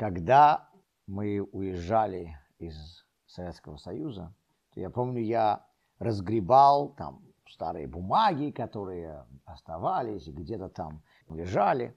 Когда мы уезжали из Советского Союза, то я помню, я разгребал там старые бумаги, которые оставались, где-то там лежали,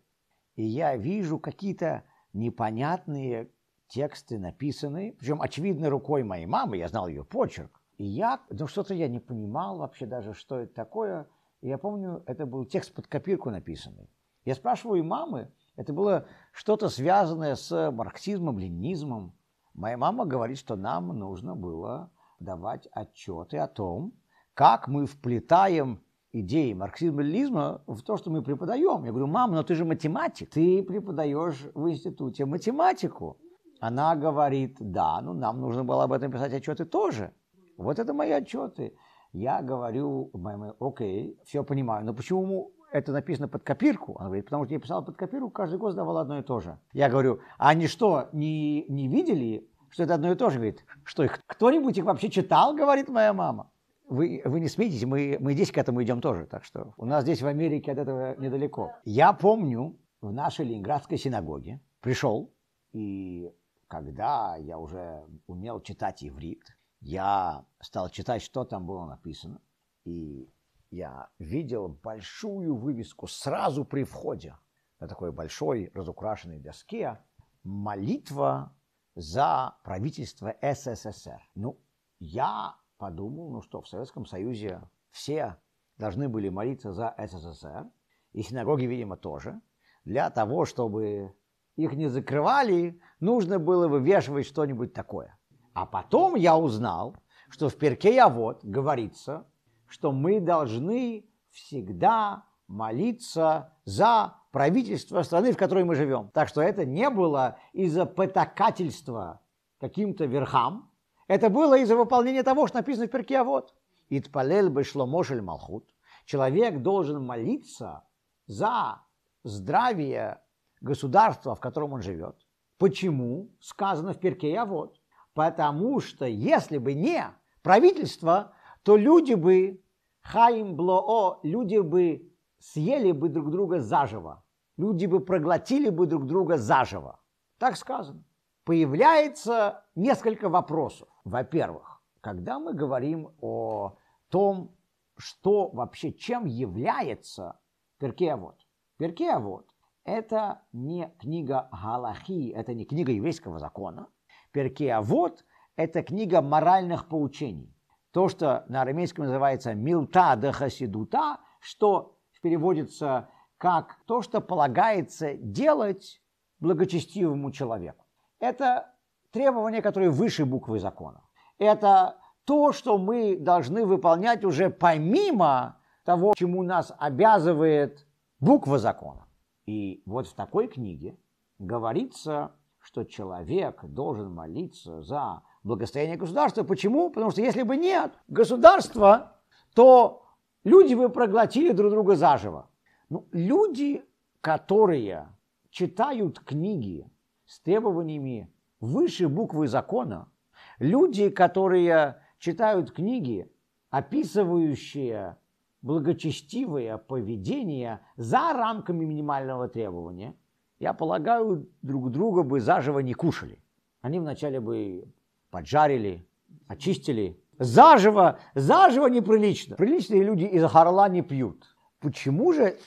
и я вижу какие-то непонятные тексты написанные, причем очевидно рукой моей мамы, я знал ее почерк. И я, ну что-то я не понимал вообще даже, что это такое. И я помню, это был текст под копирку написанный. Я спрашиваю мамы, это было что-то связанное с марксизмом, ленизмом. Моя мама говорит, что нам нужно было давать отчеты о том, как мы вплетаем идеи марксизма и ленизма в то, что мы преподаем. Я говорю, мама, но ты же математик, ты преподаешь в институте математику. Она говорит, да, ну нам нужно было об этом писать отчеты тоже. Вот это мои отчеты. Я говорю, окей, все понимаю, но почему это написано под копирку? Она говорит, потому что я писал под копирку, каждый год сдавал одно и то же. Я говорю, а они что, не, не видели, что это одно и то же? Говорит, что их кто-нибудь их вообще читал, говорит моя мама. Вы, вы не смейтесь, мы, мы здесь к этому идем тоже, так что у нас здесь в Америке от этого недалеко. Я помню, в нашей ленинградской синагоге пришел, и когда я уже умел читать иврит, я стал читать, что там было написано, и я видел большую вывеску сразу при входе на такой большой разукрашенной доске «Молитва за правительство СССР». Ну, я подумал, ну что, в Советском Союзе все должны были молиться за СССР, и синагоги, видимо, тоже, для того, чтобы их не закрывали, нужно было вывешивать что-нибудь такое. А потом я узнал, что в Перке вот говорится, что мы должны всегда молиться за правительство страны, в которой мы живем. Так что это не было из-за потакательства каким-то верхам, это было из-за выполнения того, что написано в Перке вот. Итпалел бы шломошель малхут. Человек должен молиться за здравие государства, в котором он живет. Почему? Сказано в Перке вот. Потому что если бы не правительство, то люди бы Хаим Блоо, люди бы съели бы друг друга заживо. Люди бы проглотили бы друг друга заживо. Так сказано. Появляется несколько вопросов. Во-первых, когда мы говорим о том, что вообще, чем является Перкеавод. Перкеавод – это не книга Галахи, это не книга еврейского закона. Перкеавод – это книга моральных поучений то, что на арамейском называется «милта де хасидута», что переводится как то, что полагается делать благочестивому человеку. Это требования, которые выше буквы закона. Это то, что мы должны выполнять уже помимо того, чему нас обязывает буква закона. И вот в такой книге говорится, что человек должен молиться за благостояние государства. Почему? Потому что если бы нет государства, то люди бы проглотили друг друга заживо. Ну, люди, которые читают книги с требованиями выше буквы закона, люди, которые читают книги, описывающие благочестивое поведение за рамками минимального требования, я полагаю, друг друга бы заживо не кушали. Они вначале бы поджарили, очистили. Заживо, заживо неприлично. Приличные люди из горла не пьют. Почему же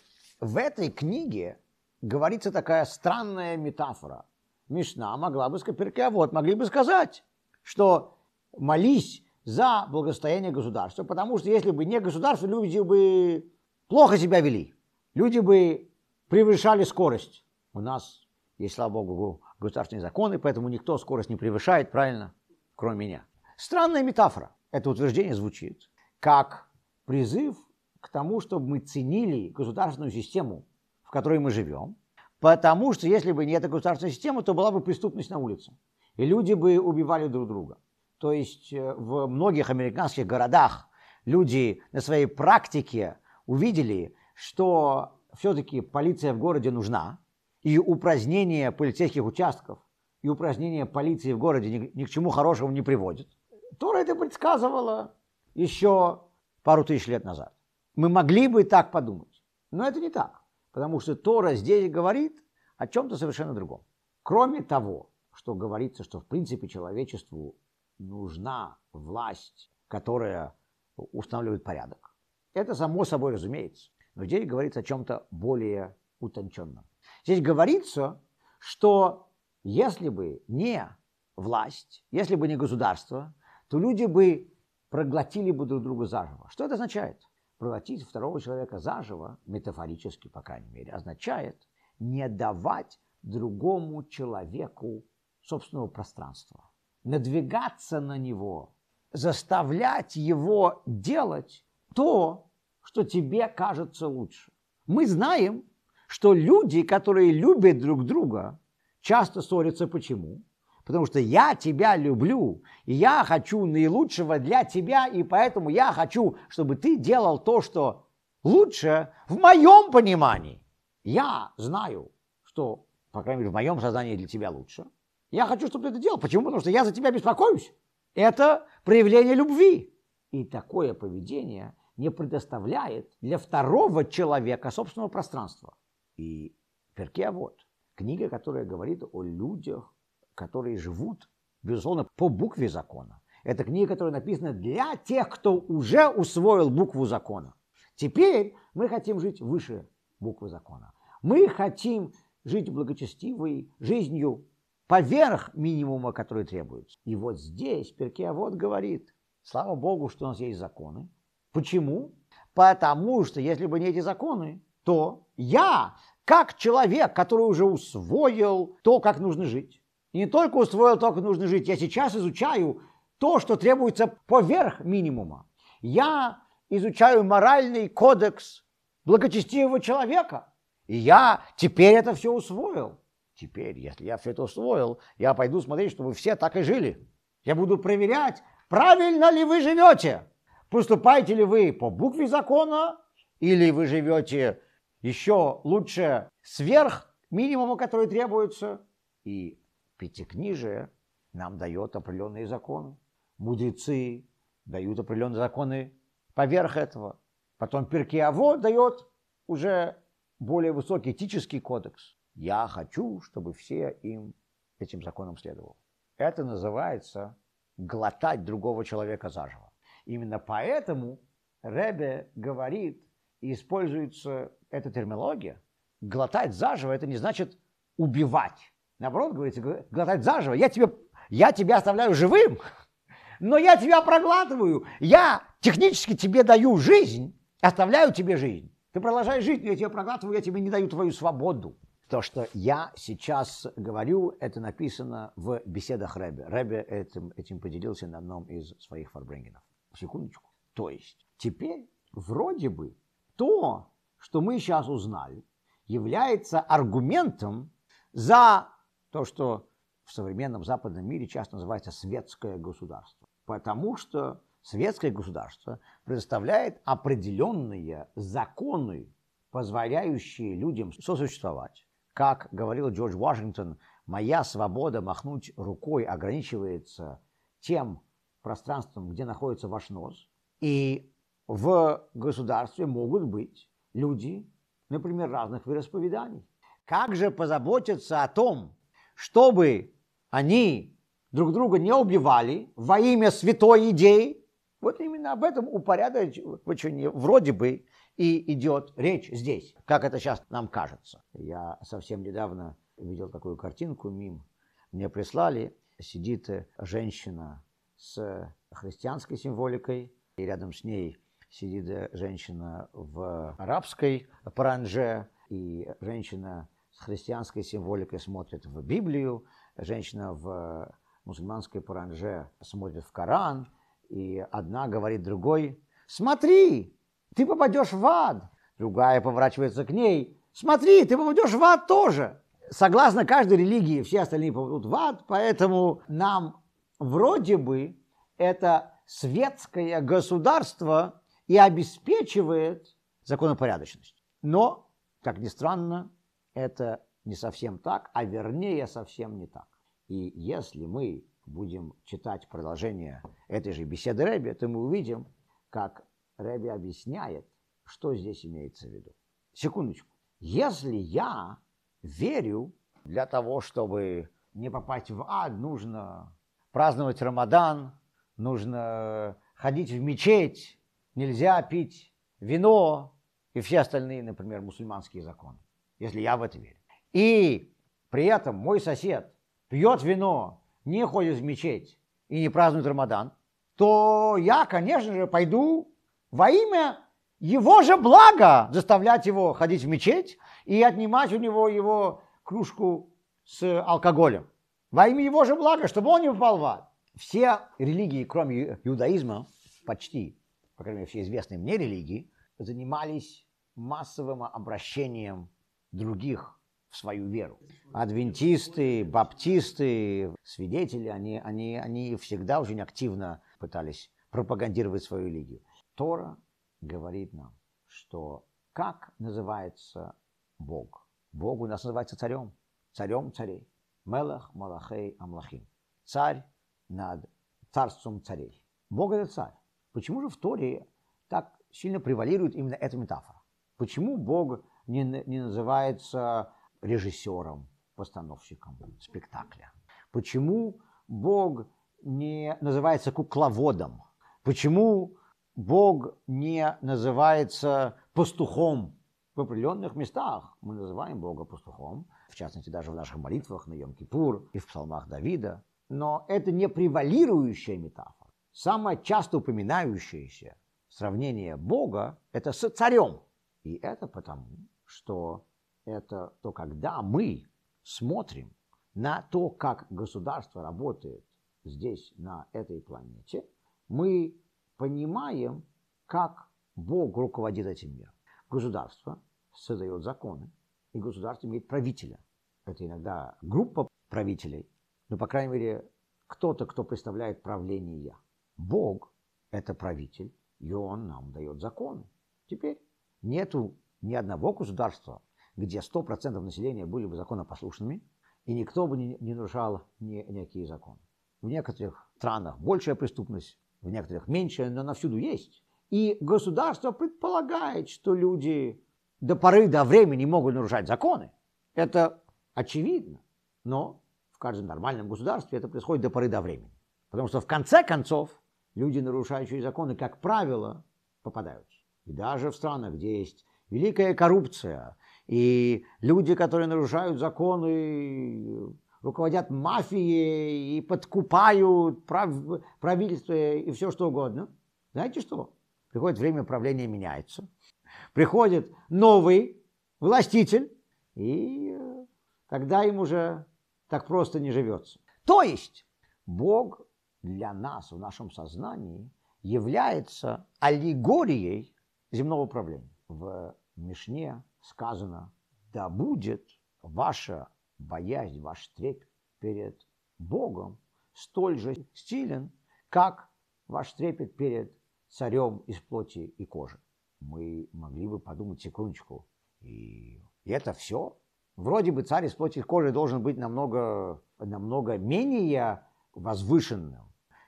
в этой книге говорится такая странная метафора? Мишна могла бы сказать, а вот могли бы сказать, что молись за благостояние государства, потому что если бы не государство, люди бы плохо себя вели, люди бы превышали скорость. У нас есть, слава богу, государственные законы, поэтому никто скорость не превышает, правильно? кроме меня. Странная метафора. Это утверждение звучит как призыв к тому, чтобы мы ценили государственную систему, в которой мы живем, потому что если бы не эта государственная система, то была бы преступность на улице, и люди бы убивали друг друга. То есть э, в многих американских городах люди на своей практике увидели, что все-таки полиция в городе нужна, и упразднение полицейских участков и упражнения полиции в городе ни, ни к чему хорошему не приводит. Тора это предсказывала еще пару тысяч лет назад. Мы могли бы так подумать, но это не так, потому что Тора здесь говорит о чем-то совершенно другом. Кроме того, что говорится, что в принципе человечеству нужна власть, которая устанавливает порядок. Это само собой разумеется. Но здесь говорится о чем-то более утонченном. Здесь говорится, что если бы не власть, если бы не государство, то люди бы проглотили бы друг друга заживо. Что это означает? Проглотить второго человека заживо, метафорически, по крайней мере, означает не давать другому человеку собственного пространства, надвигаться на него, заставлять его делать то, что тебе кажется лучше. Мы знаем, что люди, которые любят друг друга, часто ссорятся. Почему? Потому что я тебя люблю, и я хочу наилучшего для тебя, и поэтому я хочу, чтобы ты делал то, что лучше в моем понимании. Я знаю, что, по крайней мере, в моем сознании для тебя лучше. Я хочу, чтобы ты это делал. Почему? Потому что я за тебя беспокоюсь. Это проявление любви. И такое поведение не предоставляет для второго человека собственного пространства. И Перке вот книга, которая говорит о людях, которые живут, безусловно, по букве закона. Это книга, которая написана для тех, кто уже усвоил букву закона. Теперь мы хотим жить выше буквы закона. Мы хотим жить благочестивой жизнью поверх минимума, который требуется. И вот здесь Перкеавод говорит, слава Богу, что у нас есть законы. Почему? Потому что если бы не эти законы, то я, как человек, который уже усвоил то, как нужно жить, и не только усвоил то, как нужно жить, я сейчас изучаю то, что требуется поверх минимума. Я изучаю моральный кодекс благочестивого человека. И я теперь это все усвоил. Теперь, если я все это усвоил, я пойду смотреть, чтобы все так и жили. Я буду проверять, правильно ли вы живете. Поступаете ли вы по букве закона, или вы живете еще лучше сверх минимума, который требуется. И пятикнижие нам дает определенные законы. Мудрецы дают определенные законы поверх этого. Потом Перкиаво дает уже более высокий этический кодекс. Я хочу, чтобы все им этим законам следовал. Это называется глотать другого человека заживо. Именно поэтому Ребе говорит, и используется эта терминология. Глотать заживо – это не значит убивать. Наоборот, говорится, глотать заживо. Я, тебе, я тебя оставляю живым, но я тебя проглатываю. Я технически тебе даю жизнь, оставляю тебе жизнь. Ты продолжаешь жить, но я тебя проглатываю, я тебе не даю твою свободу. То, что я сейчас говорю, это написано в беседах Рэбе. Рэбе этим, этим поделился на одном из своих фарбрингенов. Секундочку. То есть теперь вроде бы то, что мы сейчас узнали, является аргументом за то, что в современном западном мире часто называется светское государство. Потому что светское государство предоставляет определенные законы, позволяющие людям сосуществовать. Как говорил Джордж Вашингтон, моя свобода махнуть рукой ограничивается тем пространством, где находится ваш нос. И в государстве могут быть люди, например, разных вероисповеданий. Как же позаботиться о том, чтобы они друг друга не убивали во имя святой идеи, вот именно об этом упорядочивании вроде бы и идет речь здесь, как это сейчас нам кажется. Я совсем недавно видел такую картинку, мим. Мне прислали, сидит женщина с христианской символикой, и рядом с ней сидит женщина в арабской паранже, и женщина с христианской символикой смотрит в Библию, женщина в мусульманской паранже смотрит в Коран, и одна говорит другой, смотри, ты попадешь в ад. Другая поворачивается к ней, смотри, ты попадешь в ад тоже. Согласно каждой религии, все остальные попадут в ад, поэтому нам вроде бы это светское государство и обеспечивает законопорядочность. Но, как ни странно, это не совсем так, а вернее совсем не так. И если мы будем читать продолжение этой же беседы Рэби, то мы увидим, как Рэби объясняет, что здесь имеется в виду. Секундочку. Если я верю Для того, чтобы не попасть в ад, нужно праздновать Рамадан, нужно ходить в мечеть, нельзя пить вино и все остальные, например, мусульманские законы, если я в это верю. И при этом мой сосед пьет вино, не ходит в мечеть и не празднует Рамадан, то я, конечно же, пойду во имя его же блага заставлять его ходить в мечеть и отнимать у него его кружку с алкоголем. Во имя его же блага, чтобы он не попал в ад. Все религии, кроме иудаизма, почти, по крайней мере, все известные мне религии, занимались массовым обращением других в свою веру. Адвентисты, баптисты, свидетели, они, они, они всегда очень активно пытались пропагандировать свою религию. Тора говорит нам, что как называется Бог? Бог у нас называется царем, царем царей. Мелах Малахей Амлахим. Царь над царством царей. Бог это царь. Почему же в Торе так сильно превалирует именно эта метафора? Почему Бог не, не называется режиссером, постановщиком спектакля? Почему Бог не называется кукловодом? Почему Бог не называется пастухом. В определенных местах мы называем Бога пастухом, в частности, даже в наших молитвах на Йом-Кипур и в псалмах Давида. Но это не превалирующая метафора. Самое часто упоминающееся сравнение Бога – это с царем. И это потому, что это то, когда мы смотрим на то, как государство работает здесь, на этой планете, мы понимаем, как Бог руководит этим миром. Государство создает законы, и государство имеет правителя. Это иногда группа правителей, но, по крайней мере, кто-то, кто представляет правление. Бог – это правитель, и он нам дает законы. Теперь нету ни одного государства, где 100% населения были бы законопослушными, и никто бы не, не нарушал ни, никакие законы. В некоторых странах большая преступность, в некоторых меньше, но она всюду есть. И государство предполагает, что люди до поры до времени могут нарушать законы. Это очевидно. Но в каждом нормальном государстве это происходит до поры до времени. Потому что в конце концов люди, нарушающие законы, как правило, попадаются. И даже в странах, где есть великая коррупция, и люди, которые нарушают законы, руководят мафией и подкупают прав... правительство и все что угодно. Знаете что? Приходит время правления меняется. Приходит новый властитель, и э, тогда им уже так просто не живется. То есть Бог для нас в нашем сознании является аллегорией земного управления. В Мишне сказано, да будет ваша боязнь, ваш трепет перед Богом столь же стилен, как ваш трепет перед царем из плоти и кожи. Мы могли бы подумать секундочку, и это все? Вроде бы царь из плоти и кожи должен быть намного, намного менее возвышенным,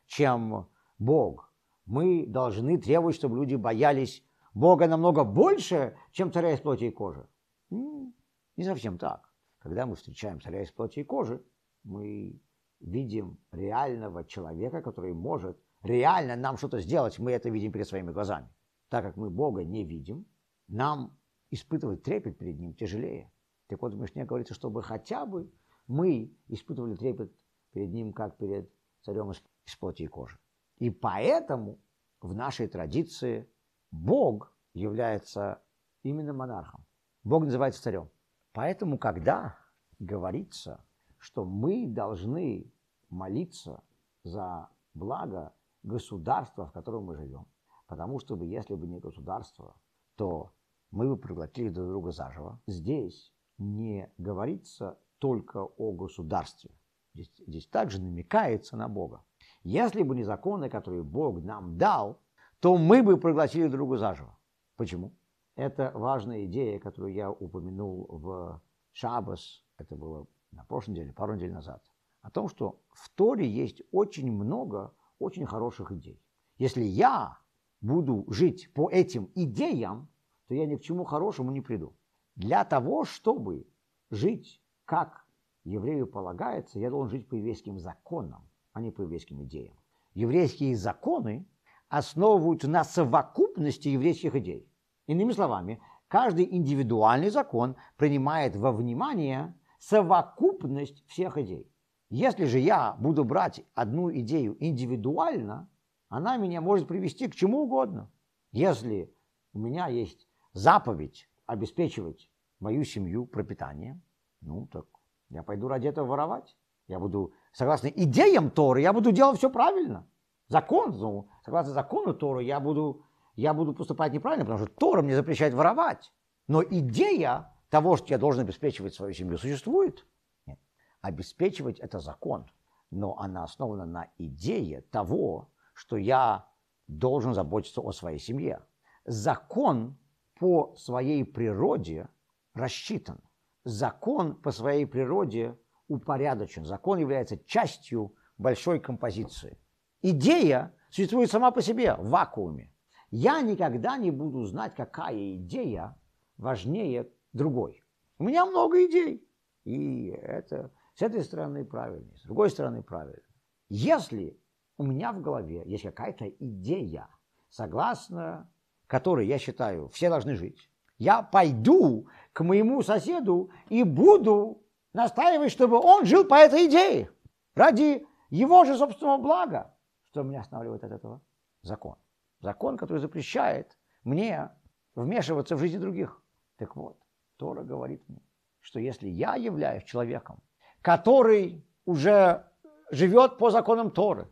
чем Бог. Мы должны требовать, чтобы люди боялись Бога намного больше, чем царя из плоти и кожи. Не совсем так. Когда мы встречаем царя из плоти и кожи, мы видим реального человека, который может реально нам что-то сделать. Мы это видим перед своими глазами. Так как мы Бога не видим, нам испытывать трепет перед Ним тяжелее. Так вот, в Мишне говорится, чтобы хотя бы мы испытывали трепет перед Ним, как перед царем из плоти и кожи. И поэтому в нашей традиции Бог является именно монархом. Бог называется царем. Поэтому, когда говорится, что мы должны молиться за благо государства, в котором мы живем, потому что если бы не государство, то мы бы проглотили друг друга заживо. Здесь не говорится только о государстве. Здесь, здесь также намекается на Бога. Если бы не законы, которые Бог нам дал, то мы бы проглотили друг друга заживо. Почему? Это важная идея, которую я упомянул в Шабас, это было на прошлой неделе, пару недель назад, о том, что в Торе есть очень много очень хороших идей. Если я буду жить по этим идеям, то я ни к чему хорошему не приду. Для того, чтобы жить как еврею полагается, я должен жить по еврейским законам, а не по еврейским идеям. Еврейские законы основываются на совокупности еврейских идей. Иными словами, каждый индивидуальный закон принимает во внимание совокупность всех идей. Если же я буду брать одну идею индивидуально, она меня может привести к чему угодно. Если у меня есть заповедь обеспечивать мою семью пропитанием, ну так я пойду ради этого воровать. Я буду, согласно идеям Торы, я буду делать все правильно. Закон, ну, согласно закону Торы, я буду, я буду поступать неправильно, потому что Тора мне запрещает воровать. Но идея того, что я должен обеспечивать свою семью, существует. Нет. Обеспечивать – это закон, но она основана на идее того, что я должен заботиться о своей семье. Закон по своей природе рассчитан. Закон по своей природе упорядочен. Закон является частью большой композиции. Идея существует сама по себе в вакууме. Я никогда не буду знать, какая идея важнее другой. У меня много идей. И это с этой стороны правильно, с другой стороны правильно. Если у меня в голове есть какая-то идея, согласно которой я считаю, все должны жить, я пойду к моему соседу и буду настаивать, чтобы он жил по этой идее, ради его же собственного блага. Что меня останавливает от этого? Закон. Закон, который запрещает мне вмешиваться в жизнь других. Так вот, Тора говорит мне, что если я являюсь человеком, который уже живет по законам Торы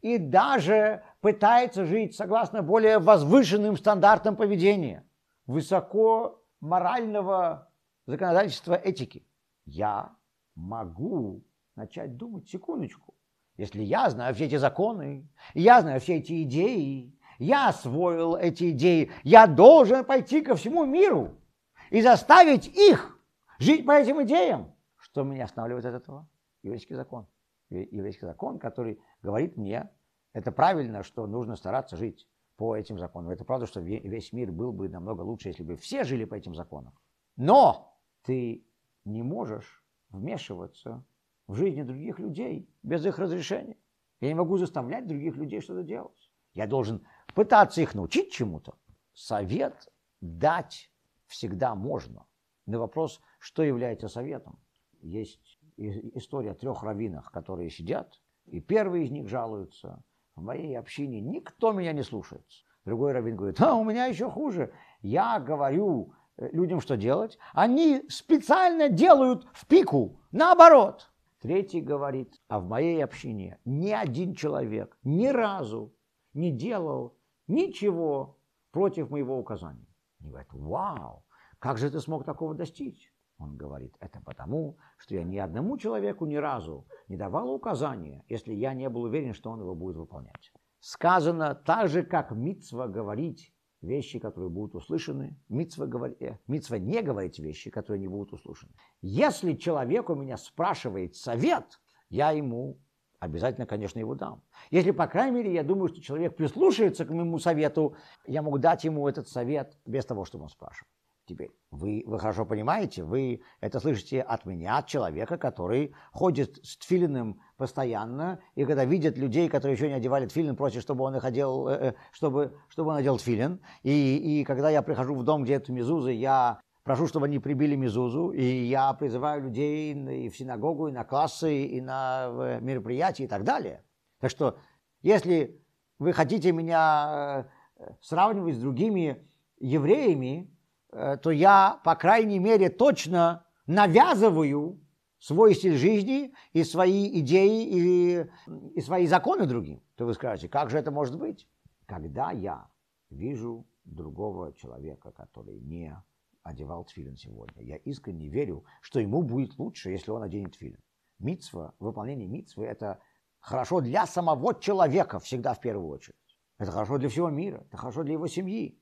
и даже пытается жить согласно более возвышенным стандартам поведения, высоко морального законодательства этики, я могу начать думать, секундочку, если я знаю все эти законы, я знаю все эти идеи, я освоил эти идеи, я должен пойти ко всему миру и заставить их жить по этим идеям. Что меня останавливает от этого? Еврейский закон. Еврейский закон, который говорит мне, это правильно, что нужно стараться жить по этим законам. Это правда, что весь мир был бы намного лучше, если бы все жили по этим законам. Но ты не можешь вмешиваться в жизни других людей без их разрешения. Я не могу заставлять других людей что-то делать. Я должен пытаться их научить чему-то. Совет дать всегда можно. На вопрос, что является советом. Есть история о трех раввинах, которые сидят, и первый из них жалуется, в моей общине никто меня не слушается. Другой раввин говорит, а у меня еще хуже. Я говорю э, людям, что делать. Они специально делают в пику, наоборот. Третий говорит, а в моей общине ни один человек ни разу не делал ничего против моего указания. Они говорят, вау, как же ты смог такого достичь? Он говорит, это потому, что я ни одному человеку ни разу не давал указания, если я не был уверен, что он его будет выполнять. Сказано так же, как Мицва говорить вещи, которые будут услышаны, Мицва, говор... э, митцва не говорить вещи, которые не будут услышаны. Если человек у меня спрашивает совет, я ему обязательно, конечно, его дам. Если, по крайней мере, я думаю, что человек прислушается к моему совету, я могу дать ему этот совет без того, чтобы он спрашивал. Теперь, вы, вы хорошо понимаете, вы это слышите от меня, от человека, который ходит с тфилиным постоянно, и когда видит людей, которые еще не одевали тфилин, просит, чтобы он их одел, э, э, чтобы, чтобы он одел тфилин. И, и когда я прихожу в дом, где это мезузы, я прошу, чтобы они прибили мезузу, и я призываю людей и в синагогу, и на классы, и на мероприятия, и так далее. Так что, если вы хотите меня э, сравнивать с другими евреями, Э, то я, по крайней мере, точно навязываю свой стиль жизни и свои идеи и, и свои законы другим. То вы скажете, как же это может быть? Когда я вижу другого человека, который не одевал тфилин сегодня, я искренне верю, что ему будет лучше, если он оденет тфилин. Мицва, выполнение мицвы – это хорошо для самого человека всегда в первую очередь. Это хорошо для всего мира, это хорошо для его семьи.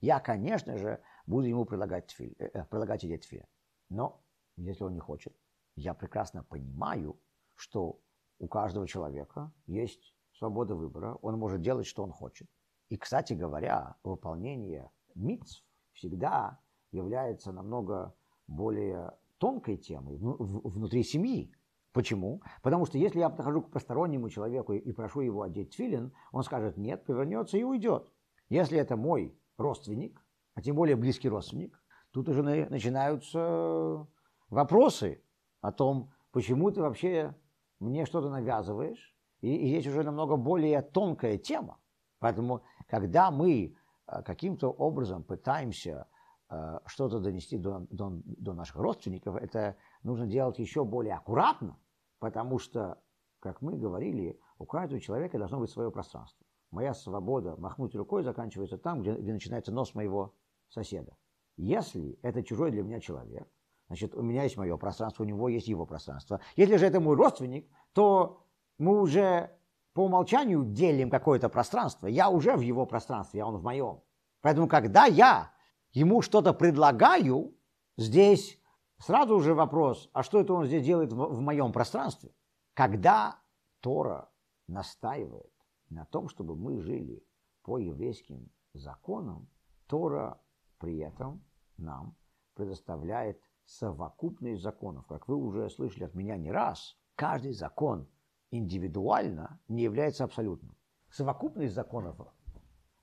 Я, конечно же, буду ему предлагать, тфиль, э, э, предлагать идею тфиля. Но если он не хочет, я прекрасно понимаю, что у каждого человека есть свобода выбора, он может делать, что он хочет. И, кстати говоря, выполнение митцв всегда является намного более тонкой темой внутри семьи. Почему? Потому что если я подхожу к постороннему человеку и прошу его одеть филин, он скажет нет, повернется и уйдет. Если это мой родственник, а тем более близкий родственник, тут уже начинаются вопросы о том, почему ты вообще мне что-то навязываешь, и, и здесь уже намного более тонкая тема. Поэтому, когда мы э, каким-то образом пытаемся э, что-то донести до, до, до наших родственников, это нужно делать еще более аккуратно, потому что, как мы говорили, у каждого человека должно быть свое пространство. Моя свобода махнуть рукой заканчивается там, где, где начинается нос моего соседа. Если это чужой для меня человек, значит, у меня есть мое пространство, у него есть его пространство. Если же это мой родственник, то мы уже по умолчанию делим какое-то пространство. Я уже в его пространстве, а он в моем. Поэтому, когда я ему что-то предлагаю, здесь сразу же вопрос, а что это он здесь делает в, в моем пространстве? Когда Тора настаивает на том, чтобы мы жили по еврейским законам, Тора при этом нам предоставляет совокупность законов. Как вы уже слышали от меня не раз, каждый закон индивидуально не является абсолютным. Совокупность законов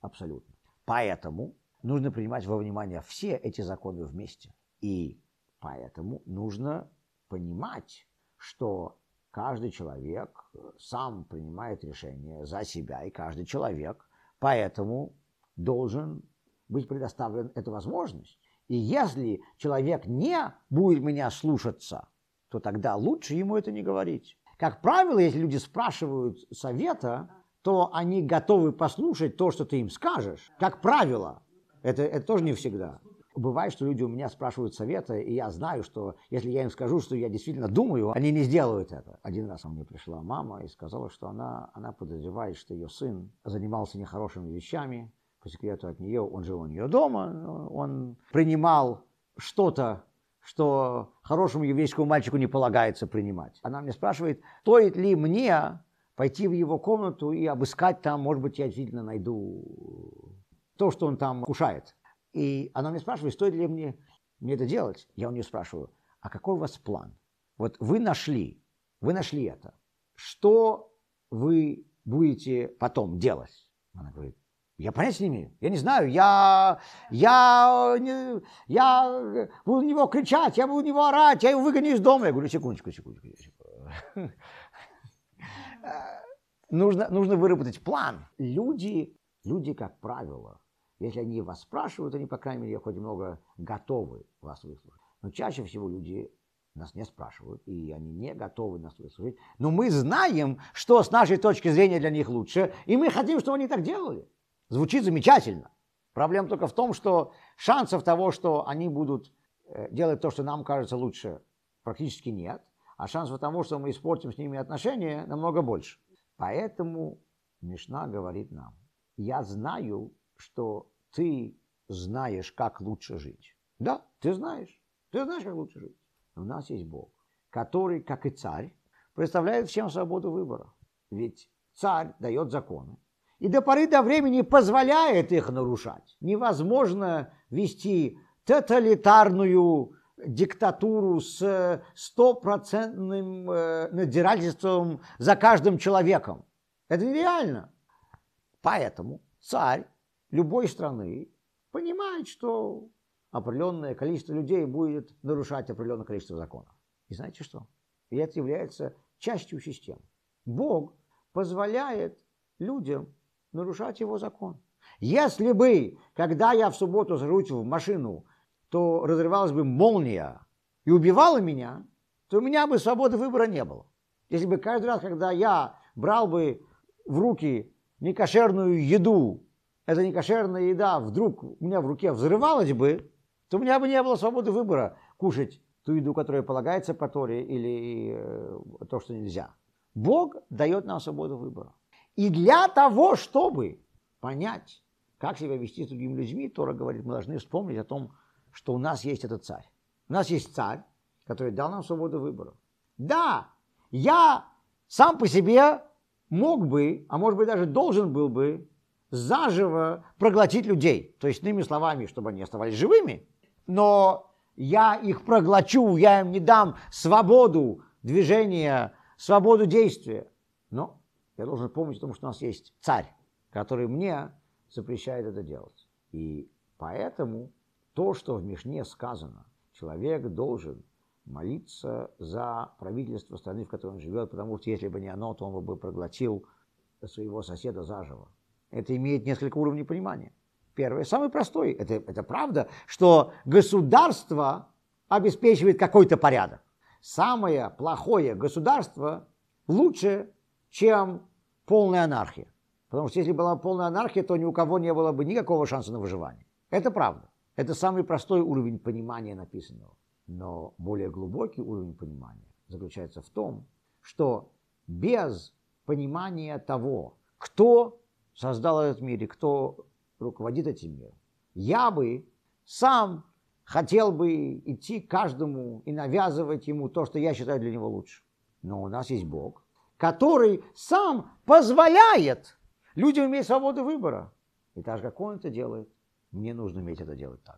абсолютно. Поэтому нужно принимать во внимание все эти законы вместе. И поэтому нужно понимать, что каждый человек сам принимает решение за себя, и каждый человек поэтому должен быть предоставлен эта возможность. И если человек не будет меня слушаться, то тогда лучше ему это не говорить. Как правило, если люди спрашивают совета, то они готовы послушать то, что ты им скажешь. Как правило. Это, это тоже не всегда. Бывает, что люди у меня спрашивают совета, и я знаю, что если я им скажу, что я действительно думаю, они не сделают это. Один раз ко мне пришла мама и сказала, что она, она подозревает, что ее сын занимался нехорошими вещами, по секрету от нее, он жил у нее дома, он принимал что-то, что хорошему еврейскому мальчику не полагается принимать. Она мне спрашивает, стоит ли мне пойти в его комнату и обыскать там, может быть, я действительно найду то, что он там кушает. И она мне спрашивает, стоит ли мне, мне это делать. Я у нее спрашиваю, а какой у вас план? Вот вы нашли, вы нашли это. Что вы будете потом делать? Она говорит, я понятия не имею. Я не знаю. Я, я, не, я буду на него кричать, я буду на него орать, я его выгоню из дома. Я говорю, секундочку, секундочку. секундочку. нужно, нужно выработать план. Люди, люди, как правило, если они вас спрашивают, они, по крайней мере, хоть немного готовы вас выслушать. Но чаще всего люди нас не спрашивают, и они не готовы нас выслушать. Но мы знаем, что с нашей точки зрения для них лучше, и мы хотим, чтобы они так делали. Звучит замечательно. Проблема только в том, что шансов того, что они будут э, делать то, что нам кажется лучше, практически нет. А шансов того, что мы испортим с ними отношения, намного больше. Поэтому Мишна говорит нам, я знаю, что ты знаешь, как лучше жить. Да, ты знаешь. Ты знаешь, как лучше жить. У нас есть Бог, который, как и царь, представляет всем свободу выбора. Ведь царь дает законы, и до поры до времени позволяет их нарушать. Невозможно вести тоталитарную диктатуру с стопроцентным э, надзирательством за каждым человеком. Это нереально. Поэтому царь любой страны понимает, что определенное количество людей будет нарушать определенное количество законов. И знаете что? И это является частью системы. Бог позволяет людям нарушать его закон. Если бы, когда я в субботу сажусь в машину, то разрывалась бы молния и убивала меня, то у меня бы свободы выбора не было. Если бы каждый раз, когда я брал бы в руки некошерную еду, эта некошерная еда вдруг у меня в руке взрывалась бы, то у меня бы не было свободы выбора кушать ту еду, которая полагается по Торе, или э, то, что нельзя. Бог дает нам свободу выбора. И для того, чтобы понять, как себя вести с другими людьми, Тора говорит, мы должны вспомнить о том, что у нас есть этот царь. У нас есть царь, который дал нам свободу выбора. Да, я сам по себе мог бы, а может быть даже должен был бы, заживо проглотить людей. То есть, иными словами, чтобы они оставались живыми. Но я их проглочу, я им не дам свободу движения, свободу действия. Но я должен помнить о том, что у нас есть царь, который мне запрещает это делать. И поэтому то, что в Мишне сказано, человек должен молиться за правительство страны, в которой он живет, потому что если бы не оно, то он бы проглотил своего соседа заживо. Это имеет несколько уровней понимания. Первое, самый простой, это, это правда, что государство обеспечивает какой-то порядок. Самое плохое государство лучше, чем полная анархия. Потому что если была полная анархия, то ни у кого не было бы никакого шанса на выживание. Это правда. Это самый простой уровень понимания написанного. Но более глубокий уровень понимания заключается в том, что без понимания того, кто создал этот мир и кто руководит этим миром, я бы сам хотел бы идти каждому и навязывать ему то, что я считаю для него лучше. Но у нас есть Бог, который сам позволяет людям иметь свободу выбора. И так же, как он это делает, мне нужно уметь это делать так.